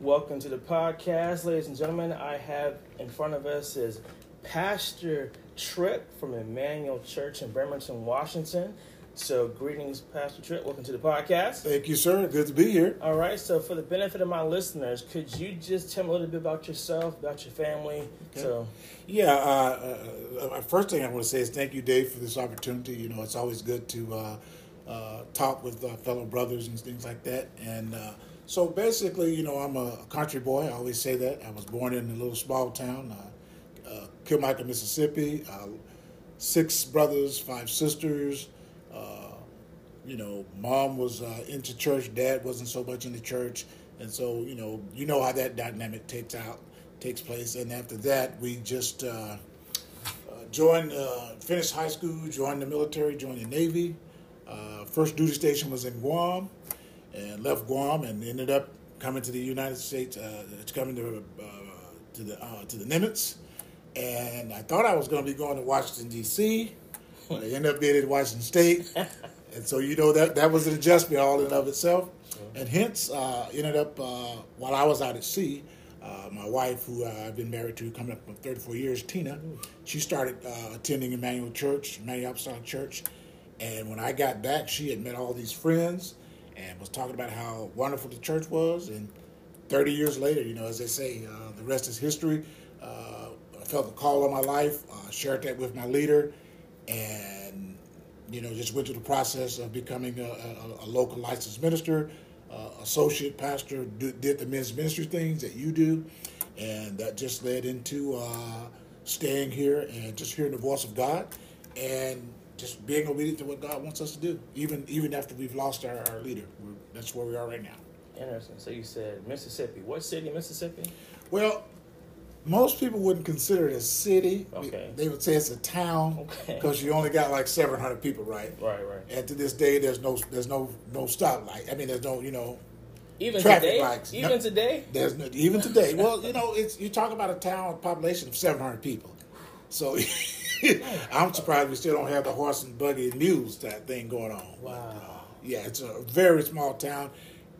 Welcome to the podcast, ladies and gentlemen. I have in front of us is Pastor Tripp from Emmanuel Church in Bremerton, Washington. So, greetings, Pastor Tripp. Welcome to the podcast. Thank you, sir. Good to be here. All right. So, for the benefit of my listeners, could you just tell me a little bit about yourself, about your family? Okay. So, Yeah, uh, uh, uh, first thing I want to say is thank you, Dave, for this opportunity. You know, it's always good to uh, uh, talk with uh, fellow brothers and things like that. And uh, so basically, you know, I'm a country boy. I always say that. I was born in a little small town, uh, uh, Kilmichael, Mississippi. Uh, six brothers, five sisters. Uh, you know, mom was uh, into church, dad wasn't so much into church, and so you know, you know how that dynamic takes out, takes place. And after that, we just uh, joined, finished high school, joined the military, joined the Navy. First duty station was in Guam, and left Guam and ended up coming to the United States, uh, coming to uh, to the uh, to the Nimitz. And I thought I was going to be going to Washington D.C. But I ended up being in Washington State, and so you know that that was an adjustment all in and of itself. And hence, uh, ended up uh, while I was out at sea, uh, my wife, who uh, I've been married to coming up for 34 years, Tina, she started uh, attending Emmanuel Church, Emmanuel Apostolic Church. And when I got back, she had met all these friends and was talking about how wonderful the church was. And 30 years later, you know, as they say, uh, the rest is history. Uh, I felt the call on my life, uh, shared that with my leader, and, you know, just went through the process of becoming a, a, a local licensed minister, uh, associate pastor, do, did the men's ministry things that you do. And that just led into uh, staying here and just hearing the voice of God and just being obedient to what God wants us to do, even even after we've lost our, our leader. We're, that's where we are right now. interesting. So, you said Mississippi. What city Mississippi? Well, most people wouldn't consider it a city. Okay. They would say it's a town Okay. because you only got like 700 people, right? Right, right. And to this day, there's no there's no no stoplight. I mean, there's no you know Even Traffic today? lights. Even No. today? There's no, even today. Well, you know, it's you talk about a town population of 700 people. So I'm surprised we still don't have the horse and buggy and mules that thing going on. But, uh, Wow. yeah, it's a very small town.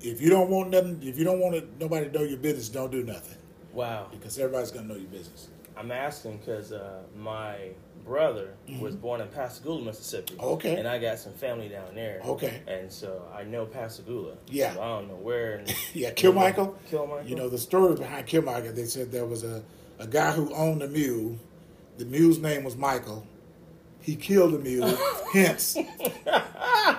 If you don't want nothing, if you don't want it, nobody to know your business, don't do nothing Wow. because everybody's gonna know your business. I'm asking because uh, my brother was born in Pascagoula, Mississippi. Mm-hmm. Okay. And I got some family down there. Okay. And so I know Pascagoula. Yeah. So I don't know where. In, Yeah, Kilmichael. Kilmichael. You know the story behind Kilmichael. They said there was a, a guy who owned a mule. The mule's name was Michael. He killed the mule. hence,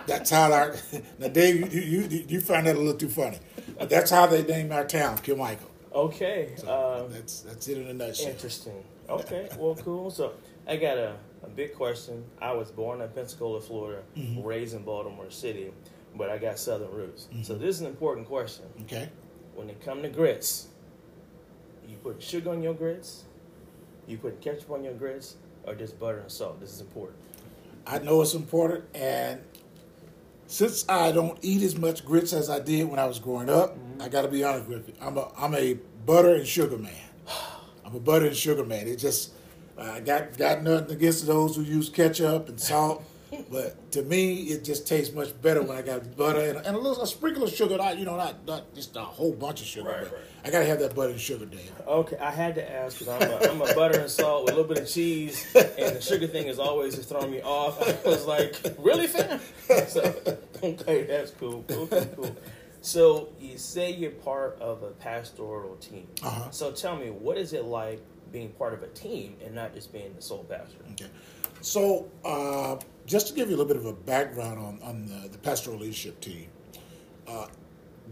that's how our. Now, Dave, you, you you find that a little too funny, but that's how they named our town, Kill Michael. Okay. So um, that's that's it in a nutshell. interesting. Okay. Well, cool. So I got a, a big question. I was born in Pensacola, Florida, Mm-hmm. raised in Baltimore City, but I got Southern roots. So this is an important question. Okay. When it come to grits, you put sugar on your grits, you put ketchup on your grits, or just butter and salt. This is important. I know it's important, and since I don't eat as much grits as I did when I was growing up, mm-hmm. I got to be honest with you. I'm a I'm a butter and sugar man. I'm a butter and sugar man. It just I got got nothing against those who use ketchup and salt, but to me, it just tastes much better when I got butter and, and a little a sprinkle of sugar. Not you know not not just a whole bunch of sugar, Right, but right. I got to have that butter and sugar day. Okay, I had to ask because I'm a, I'm a butter and salt with a little bit of cheese, and the sugar thing is always just throwing me off. I was like, really, fam? So, okay, that's cool. Cool, cool, cool. So you say you're part of a pastoral team. Uh-huh. So tell me, what is it like being part of a team and not just being the sole pastor? Okay. So, uh, just to give you a little bit of a background on, on the, the pastoral leadership team, uh,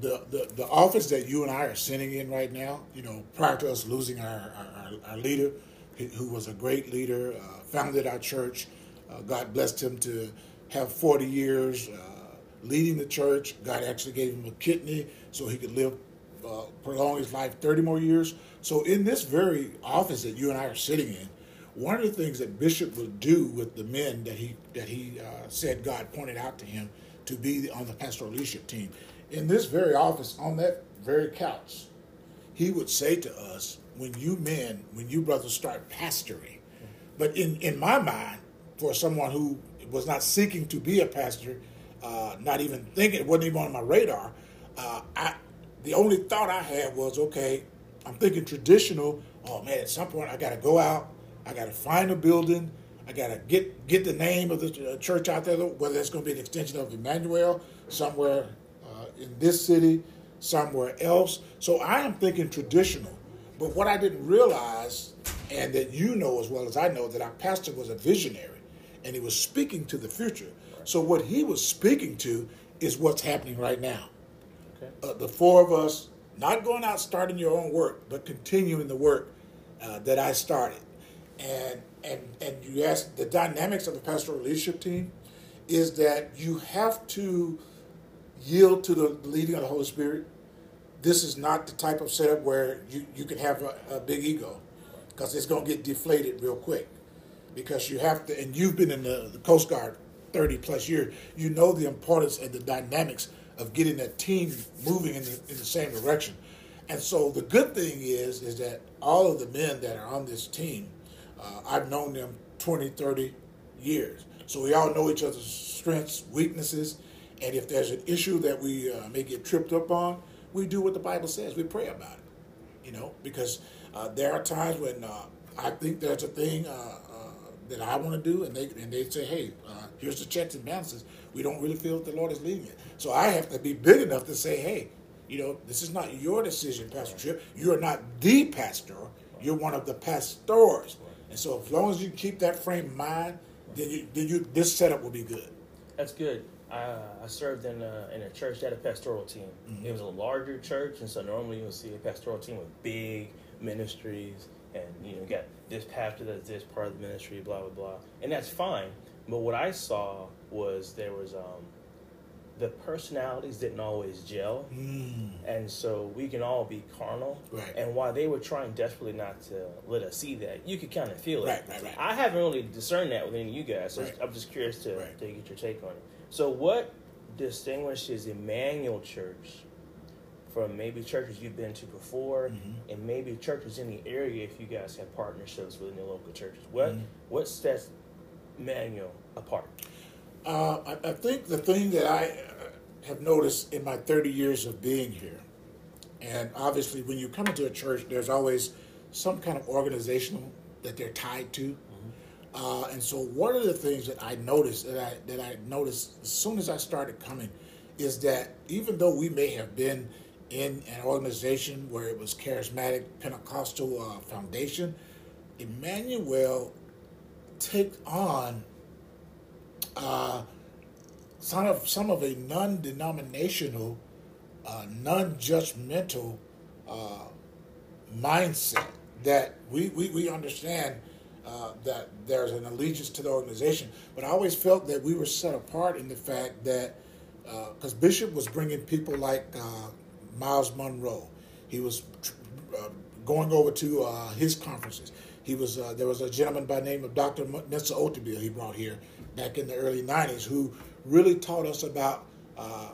the, the, the office that you and I are sitting in right now, you know, prior to us losing our, our, our, leader, who- who was a great leader, uh, founded our church, uh, God blessed him to have 40 years uh, leading the church. God actually gave him a kidney so he could live, uh, prolong his life 30 more years. So, in this very office that you and I are sitting in, one of the things that Bishop would do with the men that he that he uh, said God pointed out to him to be on the pastoral leadership team, in this very office, on that very couch, he would say to us, "When you men, when you brothers start pastoring," but in in my mind, for someone who was not seeking to be a pastor, uh, not even thinking, it wasn't even on my radar. Uh, I the only thought I had was, okay, I'm thinking traditional. Oh man, at some point I got to go out. I got to find a building. I got to get get the name of the uh, church out there, whether it's going to be an extension of Emmanuel somewhere uh, in this city, somewhere else. So I am thinking traditional. But what I didn't realize, and that you know as well as I know, that our pastor was a visionary, and he was speaking to the future. So what he was speaking to is what's happening right now. Okay. Uh, the four of us not going out starting your own work, but continuing the work uh, that I started. And and and you ask the dynamics of the pastoral leadership team is that you have to yield to the leading of the Holy Spirit. This is not the type of setup where you, you can have a, a big ego because it's going to get deflated real quick because you have to, and you've been in the, the Coast Guard 30 plus years, you know the importance and the dynamics of getting that team moving in the, in the same direction. And so the good thing is, is that all of the men that are on this team, uh, I've known them 20, 30 years. So we all know each other's strengths, weaknesses, and if there's an issue that we uh, may get tripped up on, we do what the Bible says. We pray about it, you know, because uh, there are times when uh, I think there's a thing uh, uh, that I want to do, and they and they say, hey, here's the checks and balances. We don't really feel that the Lord is leading it. So I have to be big enough to say, hey, you know, this is not your decision, Pastor Tripp. You are not the pastor. You're one of the pastors. And so as long as you keep that frame of mind, then you, then you this setup will be good. That's good. I, I served in a, in a church that had a pastoral team. Mm-hmm. It was a larger church, and so normally you'll see a pastoral team with big ministries, and you know, got this pastor that's this part of the ministry, blah blah blah, and that's fine. But what I saw was there was um, the personalities didn't always gel, mm. and so we can all be carnal. Right. And while they were trying desperately not to let us see that, you could kind of feel it. Right, right. I haven't really discerned that with any of you guys, so. I'm just curious to, to get your take on it. So, what distinguishes Emmanuel Church from maybe churches you've been to before, mm-hmm. and maybe churches in the area if you guys have partnerships within the local churches? What mm-hmm. what sets Emmanuel apart? Uh, I, I, think the thing that I uh, have noticed in my 30 years of being here, and obviously when you come into a church, there's always some kind of organizational that they're tied to. Mm-hmm. Uh, and so one of the things that I noticed that I that I noticed as soon as I started coming is that even though we may have been in an organization where it was charismatic Pentecostal uh, foundation, Emmanuel take on uh, some of some of a non-denominational, uh, non-judgmental uh, mindset that we, we, we understand uh, that there's an allegiance to the organization. But I always felt that we were set apart in the fact that because uh, Bishop was bringing people like uh, Myles Munroe, he was going over to his conferences. He was there was a gentleman by the name of Dr. Mensa Otabil he brought here back in the early 90s who really taught us about uh,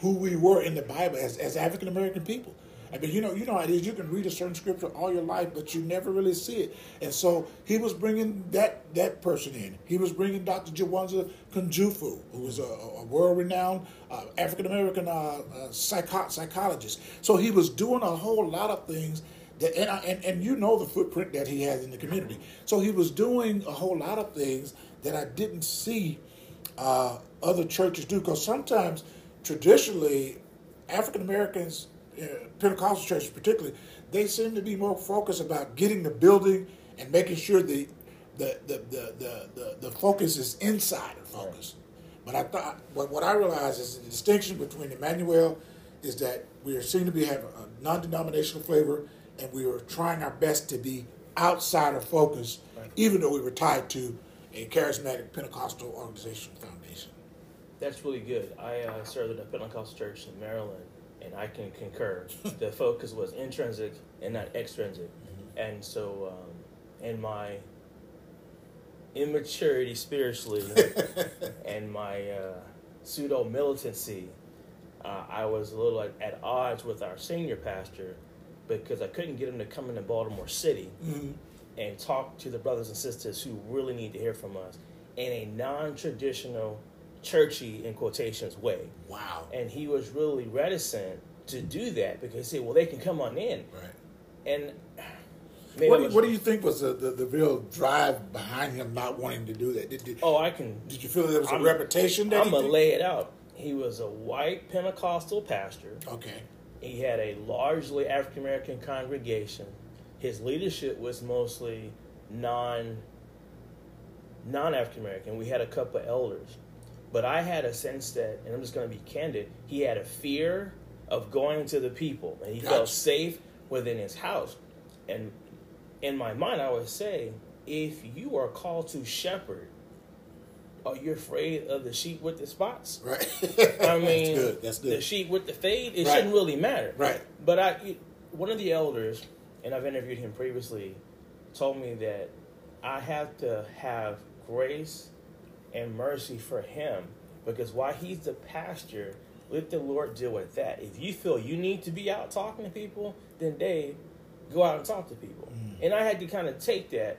who we were in the Bible as, as African American people. I mean, you know, you know how it is. You can read a certain scripture all your life, but you never really see it. And so he was bringing that that person in. He was bringing Dr. Jawanza Kunjufu, who was a, a world-renowned uh, African American uh, uh, psycho- psychologist. So he was doing a whole lot of things that, and, and and you know the footprint that he has in the community. So he was doing a whole lot of things that I didn't see uh, other churches do. Because sometimes, traditionally, African Americans, uh, Pentecostal churches particularly, they seem to be more focused about getting the building and making sure the the the the the, the, the focus is inside of focus. Right. But I thought what, what I realized is the distinction between Emmanuel is that we are seen to be having a non-denominational flavor, and we were trying our best to be outside of focus, right. even though we were tied to a charismatic Pentecostal organization foundation. That's really good. I uh, served at a Pentecostal church in Maryland, and I can concur. the focus was intrinsic and not extrinsic. Mm-hmm. And so, um, in my immaturity spiritually and my uh, pseudo militancy, uh, I was a little at, at, odds with our senior pastor because I couldn't get him to come into Baltimore City. Mm-hmm and talk to the brothers and sisters who really need to hear from us in a non-traditional churchy in quotations way wow and he was really reticent to do that because he said well, they can come on in, Right. and maybe What do, you, what do you think was the, the, the real drive behind him not wanting to do that? Did, did, Oh, I can. did you feel there was a I'm- reputation that I'm gonna did? lay it out. He was a white Pentecostal pastor. Okay. He had a largely African American congregation. His leadership was mostly non non African American. We had a couple elders, but I had a sense that, and I'm just going to be candid. He had a fear of going to the people, and he Gotcha. felt safe within his house. And in my mind, I would say, if you are called to shepherd, are you afraid of the sheep with the spots? Right. I mean, That's good. That's good. the sheep with the fade, it Right. shouldn't really matter. Right. But I, one of the elders, and I've interviewed him previously, told me that I have to have grace and mercy for him because while he's the pastor, let the Lord deal with that. If you feel you need to be out talking to people, then Dave, go out and talk to people. Mm. And I had to kind of take that.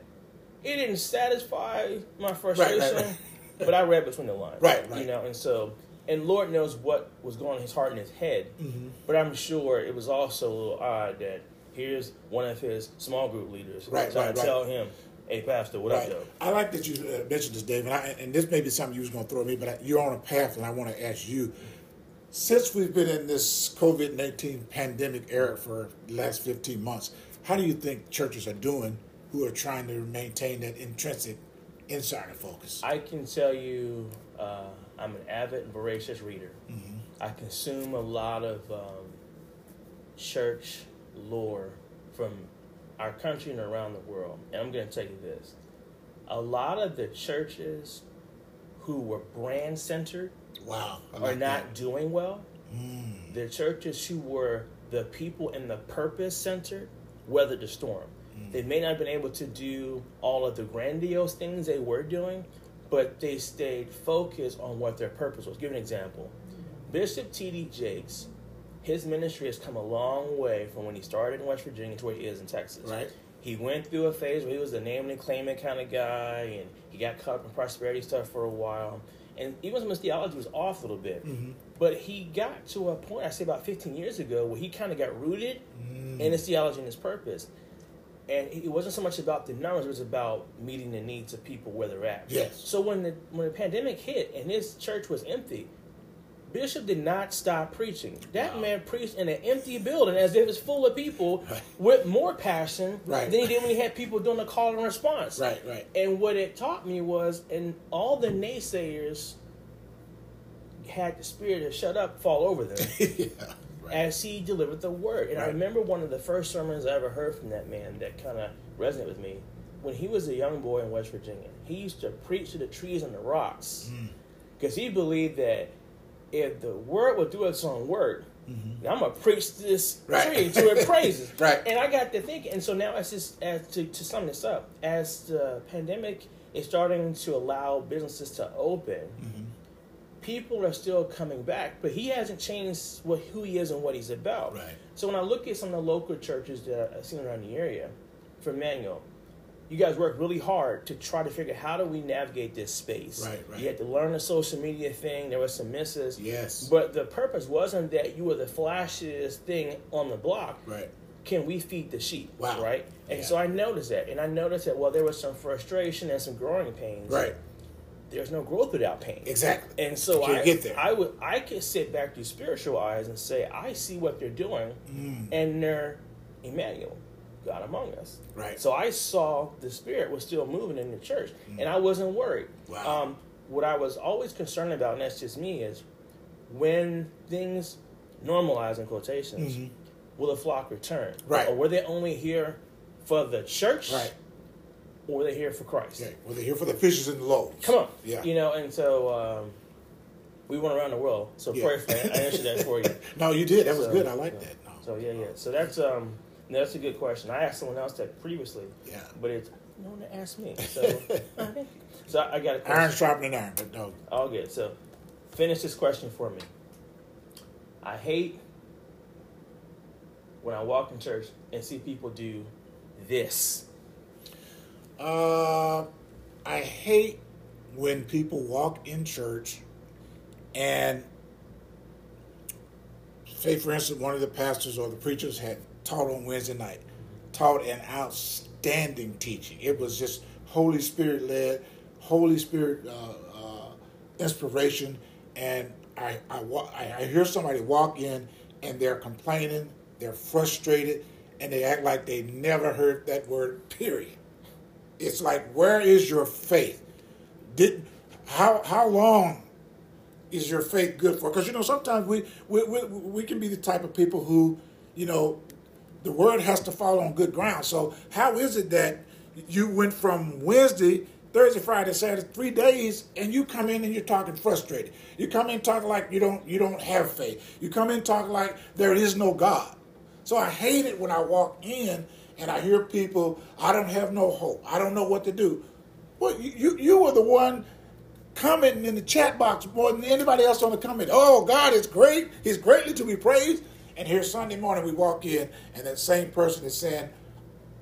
It didn't satisfy my frustration, right. but I read between the lines. Right, right. You know, and so, and Lord knows what was going on in his heart and his head. Mm-hmm. But I'm sure it was also a little odd that here's one of his small group leaders Right, trying right, to right. tell him, "Hey, Pastor, what up, Right. though?" I like that you uh, mentioned this, Dave, and, I, and this may be something you was going to throw at me, but I, you're on a path, and I want to ask you. Since we've been in this COVID 19 pandemic era for the last 15 months, how do you think churches are doing who are trying to maintain that intrinsic insider focus? I can tell you, uh, I'm an avid and voracious reader. I consume a lot of um, church lore from our country and around the world. And I'm going to tell you this a lot of the churches who were brand centered wow. I are like not that. doing well. Mm. The churches who were the people in the purpose centered weathered the storm. Mm. They may not have been able to do all of the grandiose things they were doing, but they stayed focused on what their purpose was. Give an example. Bishop T.D. Jakes, his ministry has come a long way from when he started in West Virginia to where he is in Texas. Right. He went through a phase where he was the name and claim it kind of guy, and he got caught up in prosperity stuff for a while. And even some of his theology was off a little bit. Mm-hmm. But he got to a point, I say about 15 years ago, where he kind of got rooted mm. in his theology and his purpose. And it wasn't so much about the numbers; it was about meeting the needs of people where they're at. Yes. So when the when the pandemic hit and his church was empty, Bishop did not stop preaching. That man preached in an empty building as if it's full of people Right. with more passion Right. than he did when he had people doing the call and response. Right, right. And what it taught me was, and all the naysayers had the spirit of shut up fall over them yeah. Right. as he delivered the word. And I remember one of the first sermons I ever heard from that man that kind of resonated with me. When he was a young boy in West Virginia, he used to preach to the trees and the rocks Mm. because he believed that if the word will do its own work, now I'm gonna preach this Mm-hmm. Right. tree to it praises. Right. And I got to thinking, and so now as this, as to, to sum this up, as the pandemic is starting to allow businesses to open, Mm-hmm. people are still coming back, but he hasn't changed what who he is and what he's about. Right. So when I look at some of the local churches that I've seen around the area, for Emmanuel, you guys work really hard to try to figure out how do we navigate this space. Right, right. You had to learn the social media thing. There were some misses. Yes. But the purpose wasn't that you were the flashiest thing on the block. Right. Can we feed the sheep? Wow. Right. And Yeah. so I noticed that, and I noticed that well, there was some frustration and some growing pains. Right. There's no growth without pain. Exactly. And so I get there. I would I could sit back through spiritual eyes and say I see what they're doing, Mm. and they're Emmanuel, God among us. Right. So I saw the Spirit was still moving in the church, and I wasn't worried. Mm. Wow. Um, what I was always concerned about, and that's just me, is when things normalize in quotations, will the flock return? Mm-hmm. Right. Or were they only here for the church? Right. Or were they here for Christ? Okay. Well, they're here for the fishes and the loaves. Come on. Yeah. You know, and so um, we went around the world. So Yeah. pray for me. I answered that for you. No, you did. That was So- good. I like so- that. No. So yeah, yeah. So that's um that's a good question. I asked someone else that previously. Yeah. But it's no one asked me. So. So I I got a question. Iron sharpening iron, but no. All good. So finish this question for me. I hate when I walk in church and see people do this. Uh, I hate when people walk in church and say for instance, one of the pastors or the preachers had taught on Wednesday night, taught an outstanding teaching. It was just Holy Spirit led, Holy Spirit uh, uh, inspiration, and I, I I hear somebody walk in and they're complaining, they're frustrated, and they act like they never heard that word. Period. It's like, where is your faith? Did how how long is your faith good for? Because you know sometimes we, we we we can be the type of people who, you know, the word has to fall on good ground. So how is it that you went from Wednesday, Thursday, Friday, Saturday, three days, and you come in and you're talking frustrated. You come in talking like you don't you don't have faith. You come in talking like there is no God. So I hate it when I walk in and I hear people, I don't have no hope. I don't know what to do. Well, you, you, were the one commenting in the chat box more than anybody else on the comment. Oh, God is great. He's greatly to be praised. And here Sunday morning we walk in and that same person is saying,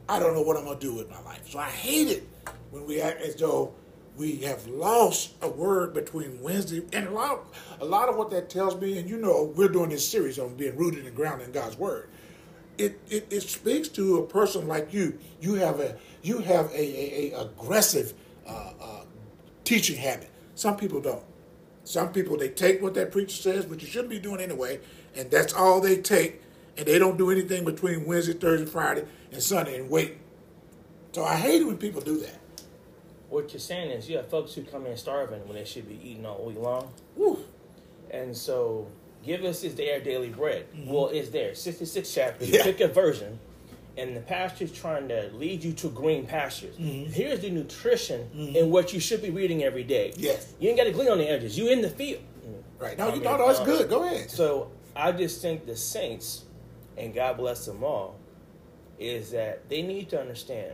I don't know what I'm going to do with my life. So I hate it when we act as though we have lost a word between Wednesday and a lot, a lot of what that tells me, and you know, we're doing this series on being rooted and grounded in God's word. It, it, it speaks to a person like you. You have a you have a, a, a aggressive uh, uh, teaching habit. Some people don't. Some people they take what that preacher says, which you shouldn't be doing anyway, and that's all they take, and they don't do anything between Wednesday, Thursday, Friday, and Sunday and wait. So I hate it when people do that. What you're saying is you have folks who come in starving when they should be eating all week long. Woo. And so give us this day our daily bread. Mm-hmm. Well, it's there. 66 chapters. Yeah. Pick a version and the pastor's trying to lead you to green pastures. Mm-hmm. Here's the nutrition mm-hmm. in what you should be reading every day. Yes. You ain't got to glean on the edges. You in the field. Right. No, I you know, no, it's um, good. Go ahead. So I just think the saints, and God bless them all, is that they need to understand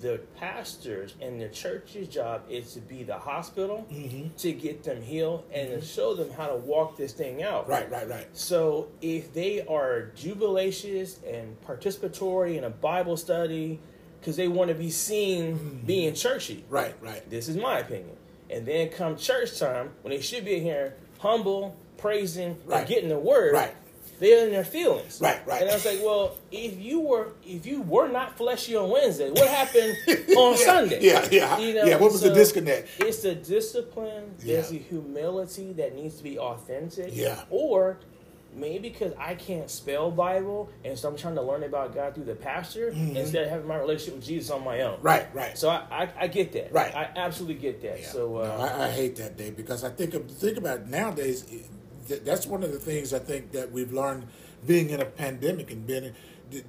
the pastors and the church's job is to be the hospital mm-hmm. to get them healed and mm-hmm. to show them how to walk this thing out. Right, right, right. So if they are jubilacious and participatory in a Bible study because they want to be seen mm-hmm. being churchy. Right, right. This is my opinion. And then come church time when they should be here humble, praising, right. and getting the word. Right they're in their feelings. Right, right. And I was like, well, if you were if you were not fleshy on Wednesday, what happened on yeah, Sunday? Yeah, yeah. You know? Yeah, what was so the disconnect? It's the discipline, yeah. there's the humility that needs to be authentic. Yeah. Or maybe because I can't spell Bible and so I'm trying to learn about God through the pastor mm-hmm. instead of having my relationship with Jesus on my own. Right, right. So I, I, I get that. Right. I absolutely get that. Yeah. So uh, no, I, I, hate that day because I think think about it, nowadays that's one of the things I think that we've learned being in a pandemic and being,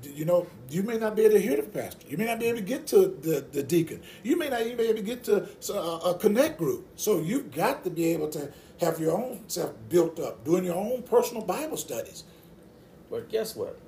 you know, you may not be able to hear the pastor. You may not be able to get to the, the deacon. You may not even be able to get to a, a connect group. So you've got to be able to have your own self built up, doing your own personal Bible studies. But guess what?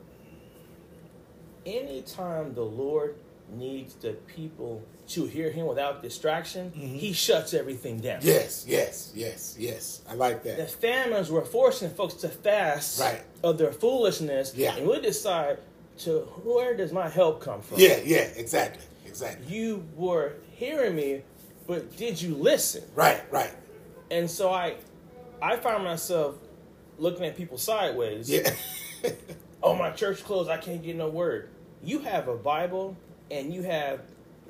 Anytime the Lord needs the people to hear him without distraction, mm-hmm. he shuts everything down. Yes, yes, yes, yes. I like that. The famines were forcing folks to fast right. of their foolishness. Yeah. And we decide to where does my help come from? Yeah, yeah, exactly. Exactly. You were hearing me, but did you listen? Right, right. And so I I find myself looking at people sideways. Yeah. oh, my church closed, I can't get no word. You have a Bible and you have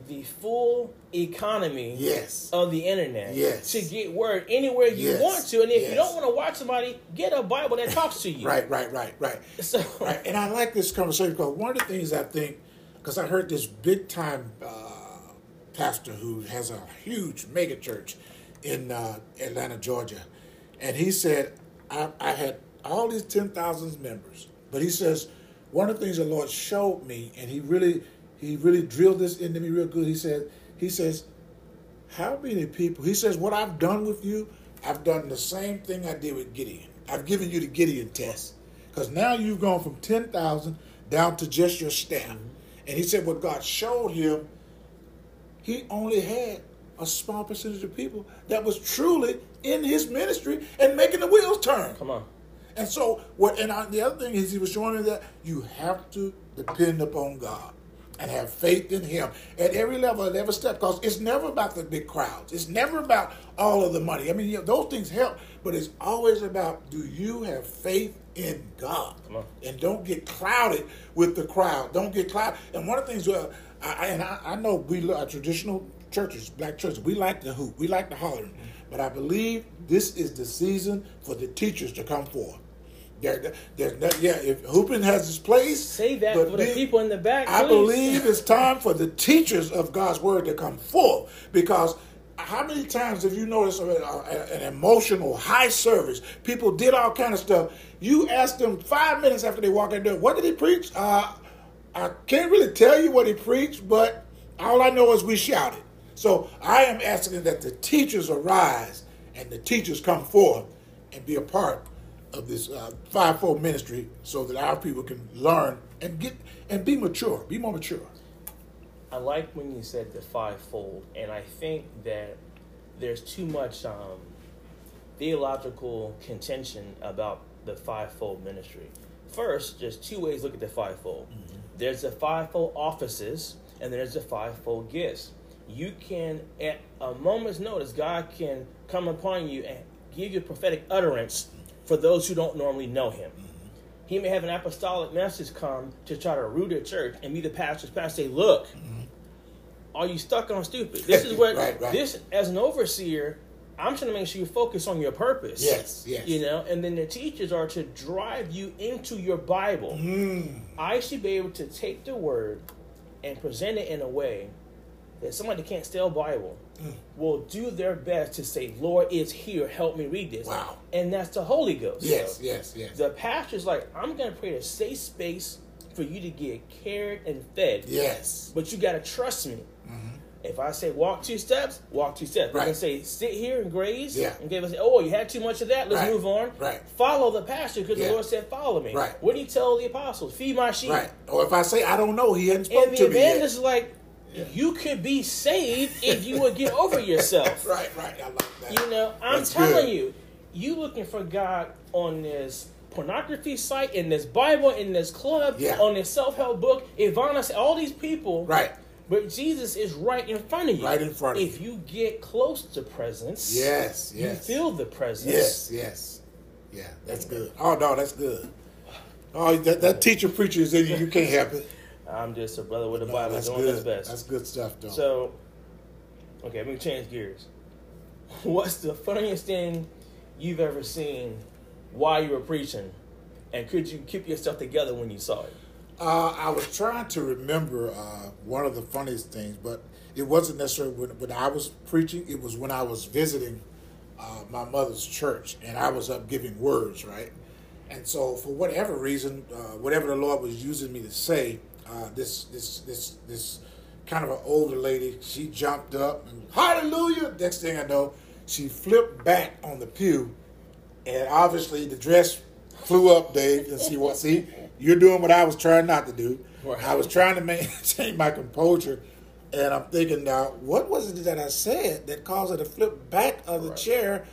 the full economy yes. of the internet yes. to get word anywhere you yes. want to. And if yes. you don't want to watch somebody, get a Bible that talks to you. right, right, right, right. So, right. And I like this conversation because one of the things I think, because I heard this big time uh, pastor who has a huge mega church in uh, Atlanta, Georgia, and he said, I, I had all these 10,000 members, but he says, one of the things the Lord showed me, and he really he really drilled this into me real good. He said, he says, how many people? He says, what I've done with you, I've done the same thing I did with Gideon. I've given you the Gideon test because now you've gone from ten thousand down to just your staff. And he said, what God showed him, he only had a small percentage of people that was truly in his ministry and making the wheels turn. Come on. And so, what? And I, the other thing is, he was showing me that you have to depend upon God. And have faith in Him at every level, at every step. Because it's never about the big crowds. It's never about all of the money. I mean, you know, those things help, but it's always about do you have faith in God? And don't get clouded with the crowd. Don't get clouded. And one of the things, uh, well, I, and I, I know we are uh, traditional churches, black churches, we like the hoop, we like the hollering. Mm-hmm. But I believe this is the season for the teachers to come forth. There, there's not, yeah, if hooping has its place, say that for the people in the back. Please. I believe it's time for the teachers of God's word to come forth because how many times have you noticed an emotional high service? People did all kind of stuff. You ask them five minutes after they walk in there, what did he preach? Uh, I can't really tell you what he preached, but all I know is we shouted. So I am asking that the teachers arise and the teachers come forth and be a part of this uh, fivefold ministry, so that our people can learn and get and be mature, be more mature. I like when you said the fivefold, and I think that there's too much um, theological contention about the fivefold ministry. First, there's two ways to look at the fivefold. Mm-hmm. There's the fivefold offices, and there's the fivefold gifts. You can, at a moment's notice, God can come upon you and give you prophetic utterance for those who don't normally know Him. He may have an apostolic message come to try to root a church and be the pastor's pastor. Say, look, are you stuck on stupid? This is what right, right. this as an overseer. I'm trying to make sure you focus on your purpose. Yes, yes. You know, and then the teachers are to drive you into your Bible. Mm. I should be able to take the word and present it in a way that somebody can't steal Bible. Will do their best to say, Lord is here, help me read this. Wow. And that's the Holy Ghost. Yes, so yes, yes. The pastor's like, I'm going to create a safe space for you to get cared and fed. Yes. But you got to trust me. Mm-hmm. If I say walk two steps, walk two steps. Right. I can say sit here and graze. Yeah. And give us, oh, you had too much of that. Let's right. move on. Right. Follow the pastor because yeah. the Lord said, follow me. Right. What do you tell the apostles? Feed my sheep. Right. Or if I say I don't know, he hadn't spoken to me. And the evangelist is like, yeah. you could be saved if you would get over yourself. right, right. I like that. You know, I'm That's telling good. you, you looking for God on this pornography site, in this Bible, in this club, yeah. on this self help book, Iyanla, all these people. Right. But Jesus is right in front of you. Right in front of if you. If you get close to presence, yes, yes. You feel the presence. Yes, yes. Yeah, that's good. Oh no, that's good. Oh, that, that uh, teacher preacher is in you. You can't help it. I'm just a brother with a no, Bible doing good. his best. That's good stuff, though. So, okay, let me change gears. What's the funniest thing you've ever seen while you were preaching, and could you keep yourself together when you saw it? Uh, I was trying to remember uh, one of the funniest things, but it wasn't necessarily when, when I was preaching. It was when I was visiting uh, my mother's church, and I was up giving words, right? And so, for whatever reason, uh, whatever the Lord was using me to say, uh, this this this this kind of an older lady. She jumped up and hallelujah. Next thing I know, she flipped back on the pew, and obviously the dress flew up, Dave. And see what? See, you're doing what I was trying not to do. I was trying to maintain my composure, and I'm thinking now, what was it that I said that caused her to flip back of the right. chair?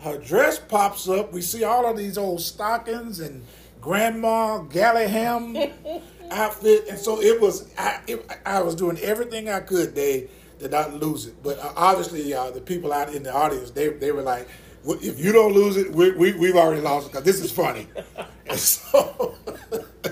Her dress pops up. We see all of these old stockings and grandma Gallaham outfit, and so it was. I it, I was doing everything I could, Dave, to not lose it. But uh, obviously, uh, the people out in the audience, they they were like, "If you don't lose it, we, we we've already lost it because this is funny." and so,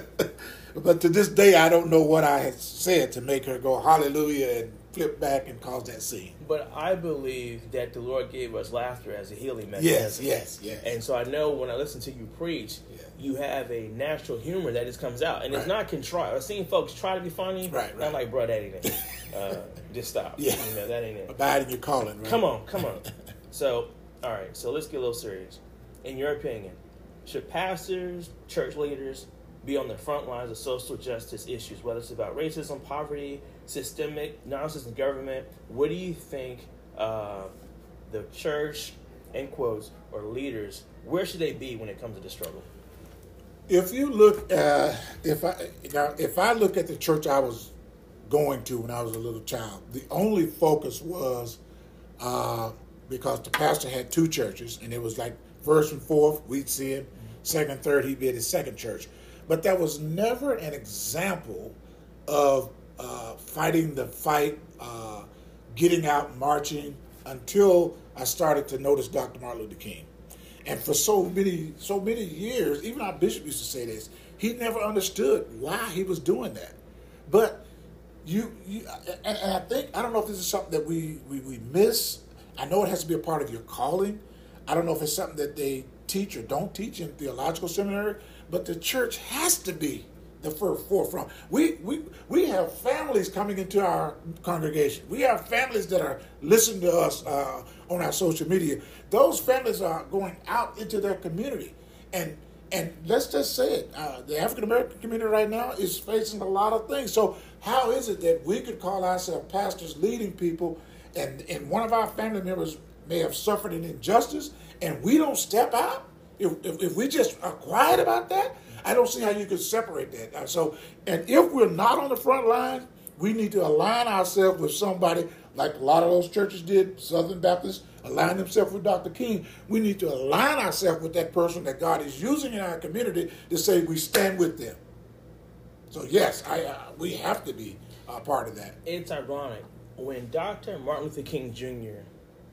but to this day, I don't know what I had said to make her go hallelujah and flip back and cause that scene. But I believe that the Lord gave us laughter as a healing mechanism. Yes, yes, yes. And so I know when I listen to you preach, yeah. you have a natural humor that just comes out, and right. it's not contrived. I've seen folks try to be funny. Right, right. I'm like, bro, that ain't it. uh, just stop. Yeah, you know, that ain't it. Abide in your calling. Right? Come on, come on. so, all right. So let's get a little serious. In your opinion, should pastors, church leaders be on the front lines of social justice issues, whether it's about racism, poverty, systemic nonsense in government. What do you think uh, the church, in quotes, or leaders, where should they be when it comes to the struggle? If you look, uh, if I now, if I look at the church I was going to when I was a little child, the only focus was uh, because the pastor had two churches, and it was like first and fourth we'd see him, second, third he'd be at his second church, but that was never an example of uh, fighting the fight, uh, getting out, marching, until I started to notice Dr. Martin Luther King. And for so many, so many years, even our bishop used to say this, he never understood why he was doing that. But you, you and, and I think I don't know if this is something that we, we we miss. I know it has to be a part of your calling. I don't know if it's something that they teach or don't teach in theological seminary, but the church has to be the forefront. We, we, we have families coming into our congregation. We have families that are listening to us uh, on our social media. Those families are going out into their community. And, and let's just say it uh, the African American community right now is facing a lot of things. So, how is it that we could call ourselves pastors leading people, and, and one of our family members may have suffered an injustice, and we don't step out? If, if, if we just are quiet about that, I don't see how you can separate that. Uh, so, and if we're not on the front line, we need to align ourselves with somebody like a lot of those churches did, Southern Baptists, align themselves with Dr. King. We need to align ourselves with that person that God is using in our community to say we stand with them. So yes, I uh, we have to be a part of that. It's ironic when Dr. Martin Luther King Jr.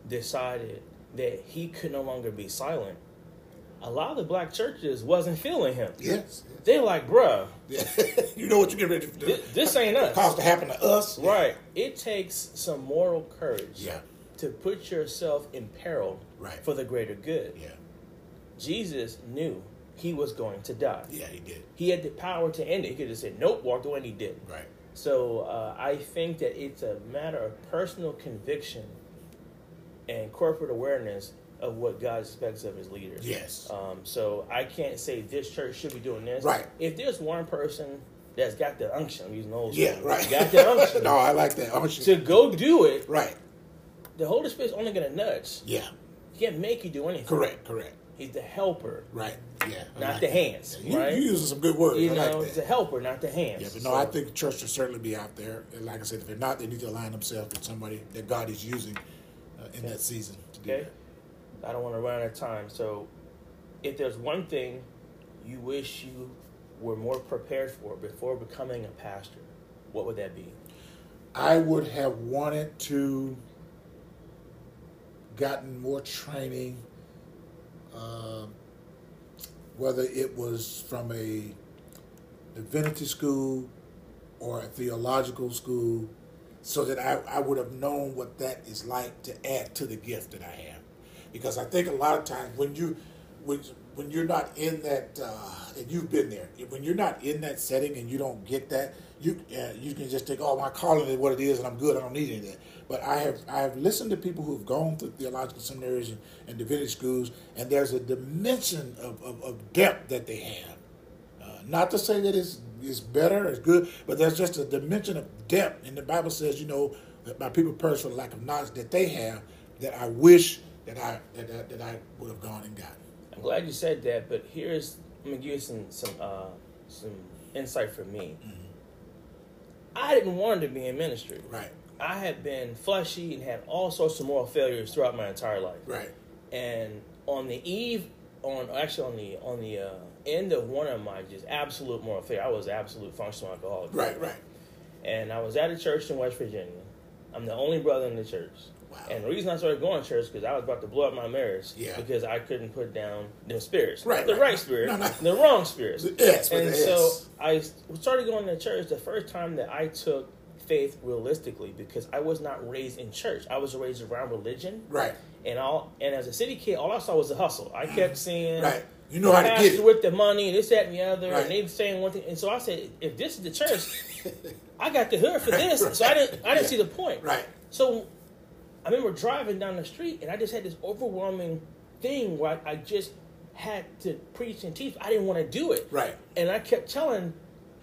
decided that he could no longer be silent a lot of the black churches wasn't feeling him. Yes. They're like, bruh. Yeah. you know what you get ready to do. This, this ain't us. Cause to happen to us. Right. It takes some moral courage yeah. to put yourself in peril right. for the greater good. Yeah. Jesus knew he was going to die. Yeah, he did. He had the power to end it. He could have said, nope, walked away, and he did. Right. So uh, I think that it's a matter of personal conviction and corporate awareness of what God expects of His leaders. Yes. Um, so I can't say this church should be doing this. Right. If there's one person that's got the unction, I'm using old yeah, right. got the unction. no, I like that unction. To go do it. Right. The Holy Spirit's only going to nudge. Yeah. He can't make you do anything. Correct. Correct. He's the helper. Right. Yeah. not like the that. hands. Yeah, you, right. You using some good words. You I know, like the helper, not the hands. Yeah, but no, So- I think the church should certainly be out there. And like I said, if they're not, they need to align themselves with somebody that God is using uh, in Okay. that season to do Okay. that. I don't want to run out of time. So, if there's one thing you wish you were more prepared for before becoming a pastor, what would that be? I would have wanted to gotten more training, um, whether it was from a divinity school or a theological school, so that I, I would have known what that is like to add to the gift that I have. Because I think a lot of times when you when, when you're not in that, uh, and you've been there, when you're not in that setting and you don't get that, you uh, you can just think, oh, my calling is what it is, and I'm good. I don't need any of that. But I have I have listened to people who have gone through theological seminaries and, and divinity schools, and there's a dimension of, of, of depth that they have. Uh, not to say that it's, it's better, it's good, but there's just a dimension of depth. And the Bible says, you know, that my people perish for lack of knowledge that they have that I wish that I that, that, that I would have gone and gotten. I'm glad you said that, but here's I'm gonna give you some some uh, some insight from me. I didn't want to be in ministry. Right, I had been fleshy and had all sorts of moral failures throughout my entire life. right, And on the eve, on actually on the on the uh, end of one of my just absolute moral failure, I was absolute functional alcoholic. right, right. And I was at a church in West Virginia. I'm the only brother in the church. Wow. And the reason I started going to church because I was about to blow up my marriage. Yeah. Because I couldn't put down the spirits. Right, Not the right. right spirit. No, no. The wrong spirits. Yes, And so S. I started going to church the first time that I took faith realistically because I was not raised in church. I was raised around religion. Right, And all and as a city kid, all I saw was the hustle. I kept mm. seeing right. You know how to get it. with the money, this, that, and the other, Right. and they saying one thing. And so I said, if this is the church, I got the hood for this. So I didn't, I didn't Yeah. see the point. Right, So I remember driving down the street, and I just had this overwhelming thing where I, I just had to preach and teach. I didn't want to do it. right. And I kept telling,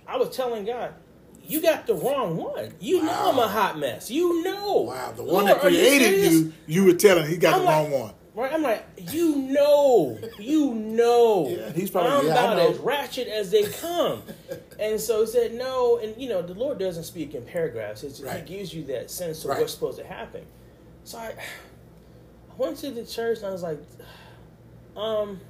I was telling God, you got the wrong one. You know I'm a hot mess. You know. Wow, the one Lord, that are you created you, you were telling he got I'm the like- wrong one. Right, I'm like, you know, you know, Yeah, he's probably- I'm yeah, I about know. as ratchet as they come, and so he said no, and you know, the Lord doesn't speak in paragraphs; it's, Right. He gives you that sense of Right. what's supposed to happen. So I, I went to the church and I was like, um,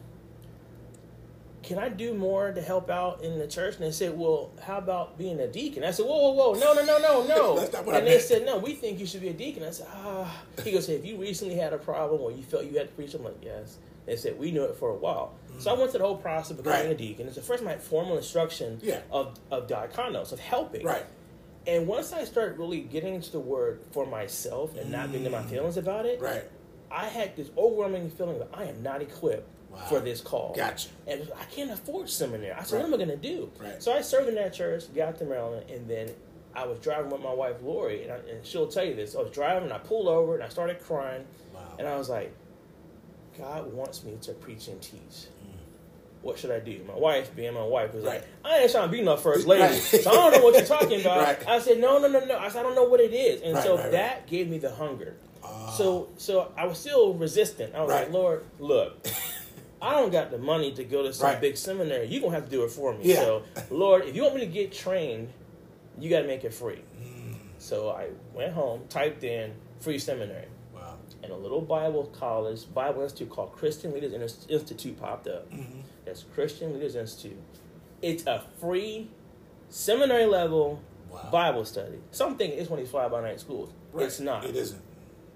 can I do more to help out in the church? And they said, well, how about being a deacon? I said, whoa, whoa, whoa, no, no, no, no, no. That's not what I and they meant. said, no, we think you should be a deacon. I said, ah. He goes, if you recently had a problem or you felt you had to preach, I'm like, yes. They said, we knew it for a while. So I went through the whole process of becoming Right. a deacon. It's the first time I had formal instruction Yeah. of, of diakonos, of helping. Right. And once I started really getting into the word for myself and not being in my mm. feelings about it, Right. I had this overwhelming feeling that I am not equipped Wow. for this call. Gotcha. And I can't afford seminary. I said, Right. what am I going to do? Right. So I served in that church, got to Maryland, and then I was driving with my wife, Lori, and, I, and she'll tell you this. I was driving, and I pulled over, and I started crying. Wow. And I was like, God wants me to preach and teach. What should I do? My wife, being my wife, was Right. like, I ain't trying to be no first lady. Right. So I don't know what you're talking about. Right. I said, no, no, no, no. I said, I don't know what it is. And so that gave me the hunger. Ah. So so I was still resistant. I was like, Lord, look, I don't got the money to go to some big seminary. You're gonna have to do it for me. Yeah. So Lord, if you want me to get trained, you gotta make it free. Mm. So I went home, typed in free seminary. And a little Bible college, Bible institute called Christian Leaders Institute popped up. Mm-hmm. That's Christian Leaders Institute. It's a free seminary level Wow. Bible study. Some think it's one of these fly by night schools. Right. It's not. It isn't.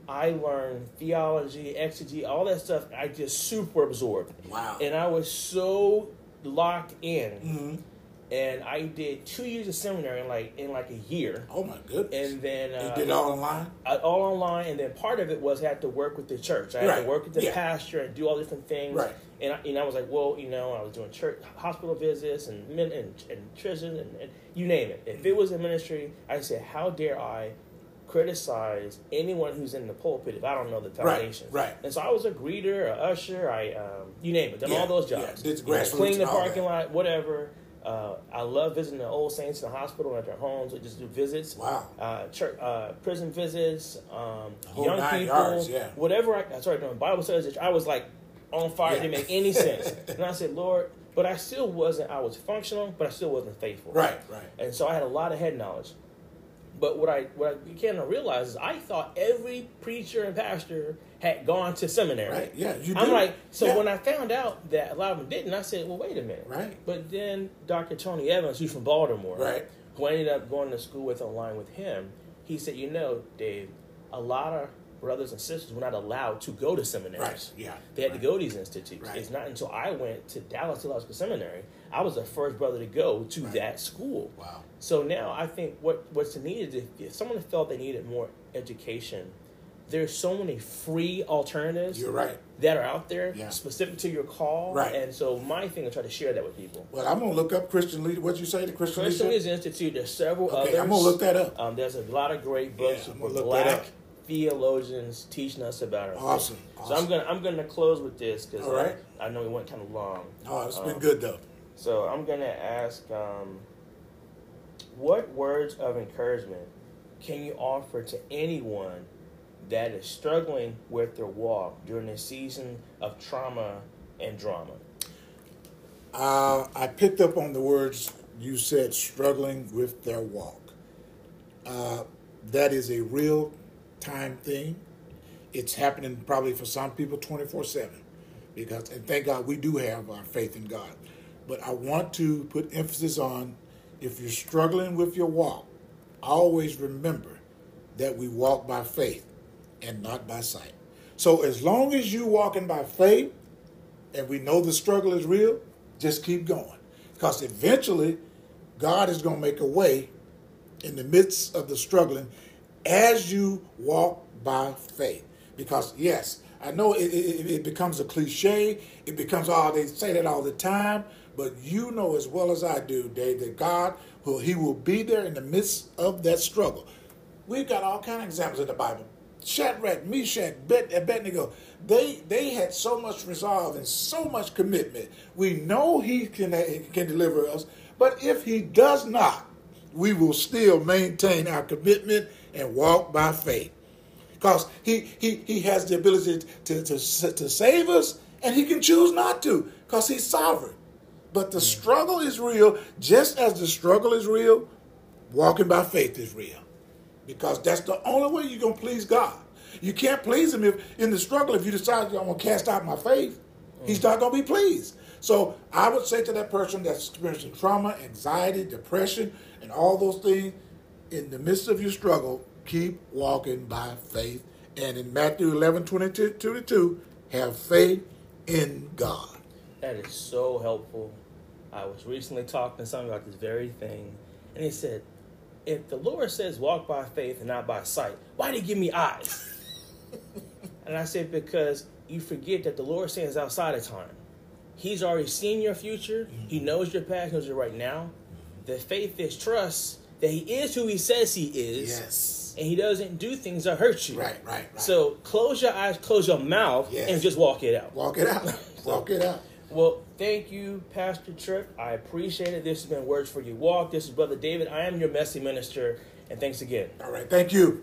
I learned theology, exegy, all that stuff. I just super absorbed, Wow. and I was so locked in. hmm And I did two years of seminary in like in like a year, Oh my goodness. and then you uh, did all online. I- all online. And then part of it was I had to work with the church. I had Right. to work with the Yeah. pastor and do all different things. Right. And I, and I was like, well, you know, I was doing church, hospital visits, and men and, and prison, and, and you name it. If it was a ministry, I said, how dare I criticize anyone who's in the pulpit if I don't know the foundation? right. right. And so I was a greeter, a usher, I um, you name it, done Yeah, all those yeah, jobs. did the You know, clean the parking lot, whatever. Uh, I love visiting the old saints in the hospital at their homes. We just do visits Wow. uh, church, uh, prison visits, um, young people, yards, yeah. whatever. I, I started doing Bible studies. I was like on fire. Yeah. didn't make any sense. and I said, Lord, but I still wasn't. I was functional, but I still wasn't faithful. Right. Right. And so I had a lot of head knowledge. But what I what I began to realize is I thought every preacher and pastor had gone to seminary. Right. Yeah. You. I'm like, so Yeah. when I found out that a lot of them didn't, I said, well, wait a minute. Right. But then Dr. Tony Evans, who's from Baltimore, Right. who I ended up going to school with online with him, he said, you know, Dave, a lot of brothers and sisters were not allowed to go to seminaries. Right. Yeah. They had right. to go to these institutes. Right. It's not until I went to Dallas Theological Seminary, I was the first brother to go to Right. that school. Wow. So now I think what what's needed if, if someone felt they needed more education, there's so many free alternatives You're right. that are out there Yeah. specific to your call. Right. And so my thing is try to share that with people. Well, I'm gonna look up Christian leader. What'd you say? The Christian, Christian leader. Leaders Institute, there's several Okay, others. I'm gonna look that up. Um, there's a lot of great books Yeah, I'm with gonna look that black up. theologians teaching us about our Awesome, faith. So I'm gonna I'm gonna close with this because right. I, know we went kind of long. Oh, it's been Um, good though. So I'm gonna ask, um, what words of encouragement can you offer to anyone that is struggling with their walk during a season of trauma and drama? Uh, I picked up on the words you said, struggling with their walk. Uh, that is a real time thing. It's happening probably for some people 24 7. Because, and thank God we do have our faith in God. But I want to put emphasis on if you're struggling with your walk, always remember that we walk by faith and not by sight. So as long as you walking by faith, and we know the struggle is real, just keep going. Because eventually, God is going to make a way in the midst of the struggling as you walk by faith. Because, yes, I know it, it, it becomes a cliche, it becomes all, they say that all the time, but you know as well as I do, Dave, that God, will, He will be there in the midst of that struggle. We've got all kind of examples in the Bible. Shadrach, Meshach, Bet- Abednego, they they had so much resolve and so much commitment. We know he can can deliver us, but if he does not, we will still maintain our commitment and walk by faith. Because he, he, he has the ability to, to, to save us, and he can choose not to, because he's sovereign. But the mm. struggle is real, just as the struggle is real, walking by faith is real because that's the only way you're going to please God. You can't please Him if in the struggle if you decide I'm going to cast out my faith. He's not going to be pleased. So I would say to that person that's experiencing trauma, anxiety, depression, and all those things, in the midst of your struggle, keep walking by faith. And in Matthew 11, 22 to 2, have faith in God. That is so helpful. I was recently talking to someone about this very thing, and he said, if the Lord says walk by faith and not by sight, why did he give me eyes? and I said, because you forget that the Lord stands outside of time. He's already seen your future. Mm-hmm. He knows your past, knows your right now. The faith is trust that he is who he says he is. Yes. And he doesn't do things that hurt you. Right, right, right. So close your eyes, close your mouth, Yes. and just walk it out. Walk it out. Walk it out. Well, thank you, Pastor Tripp. I appreciate it. This has been Words for You Walk. This is Brother David. I am your messy minister, and thanks again. All right. Thank you.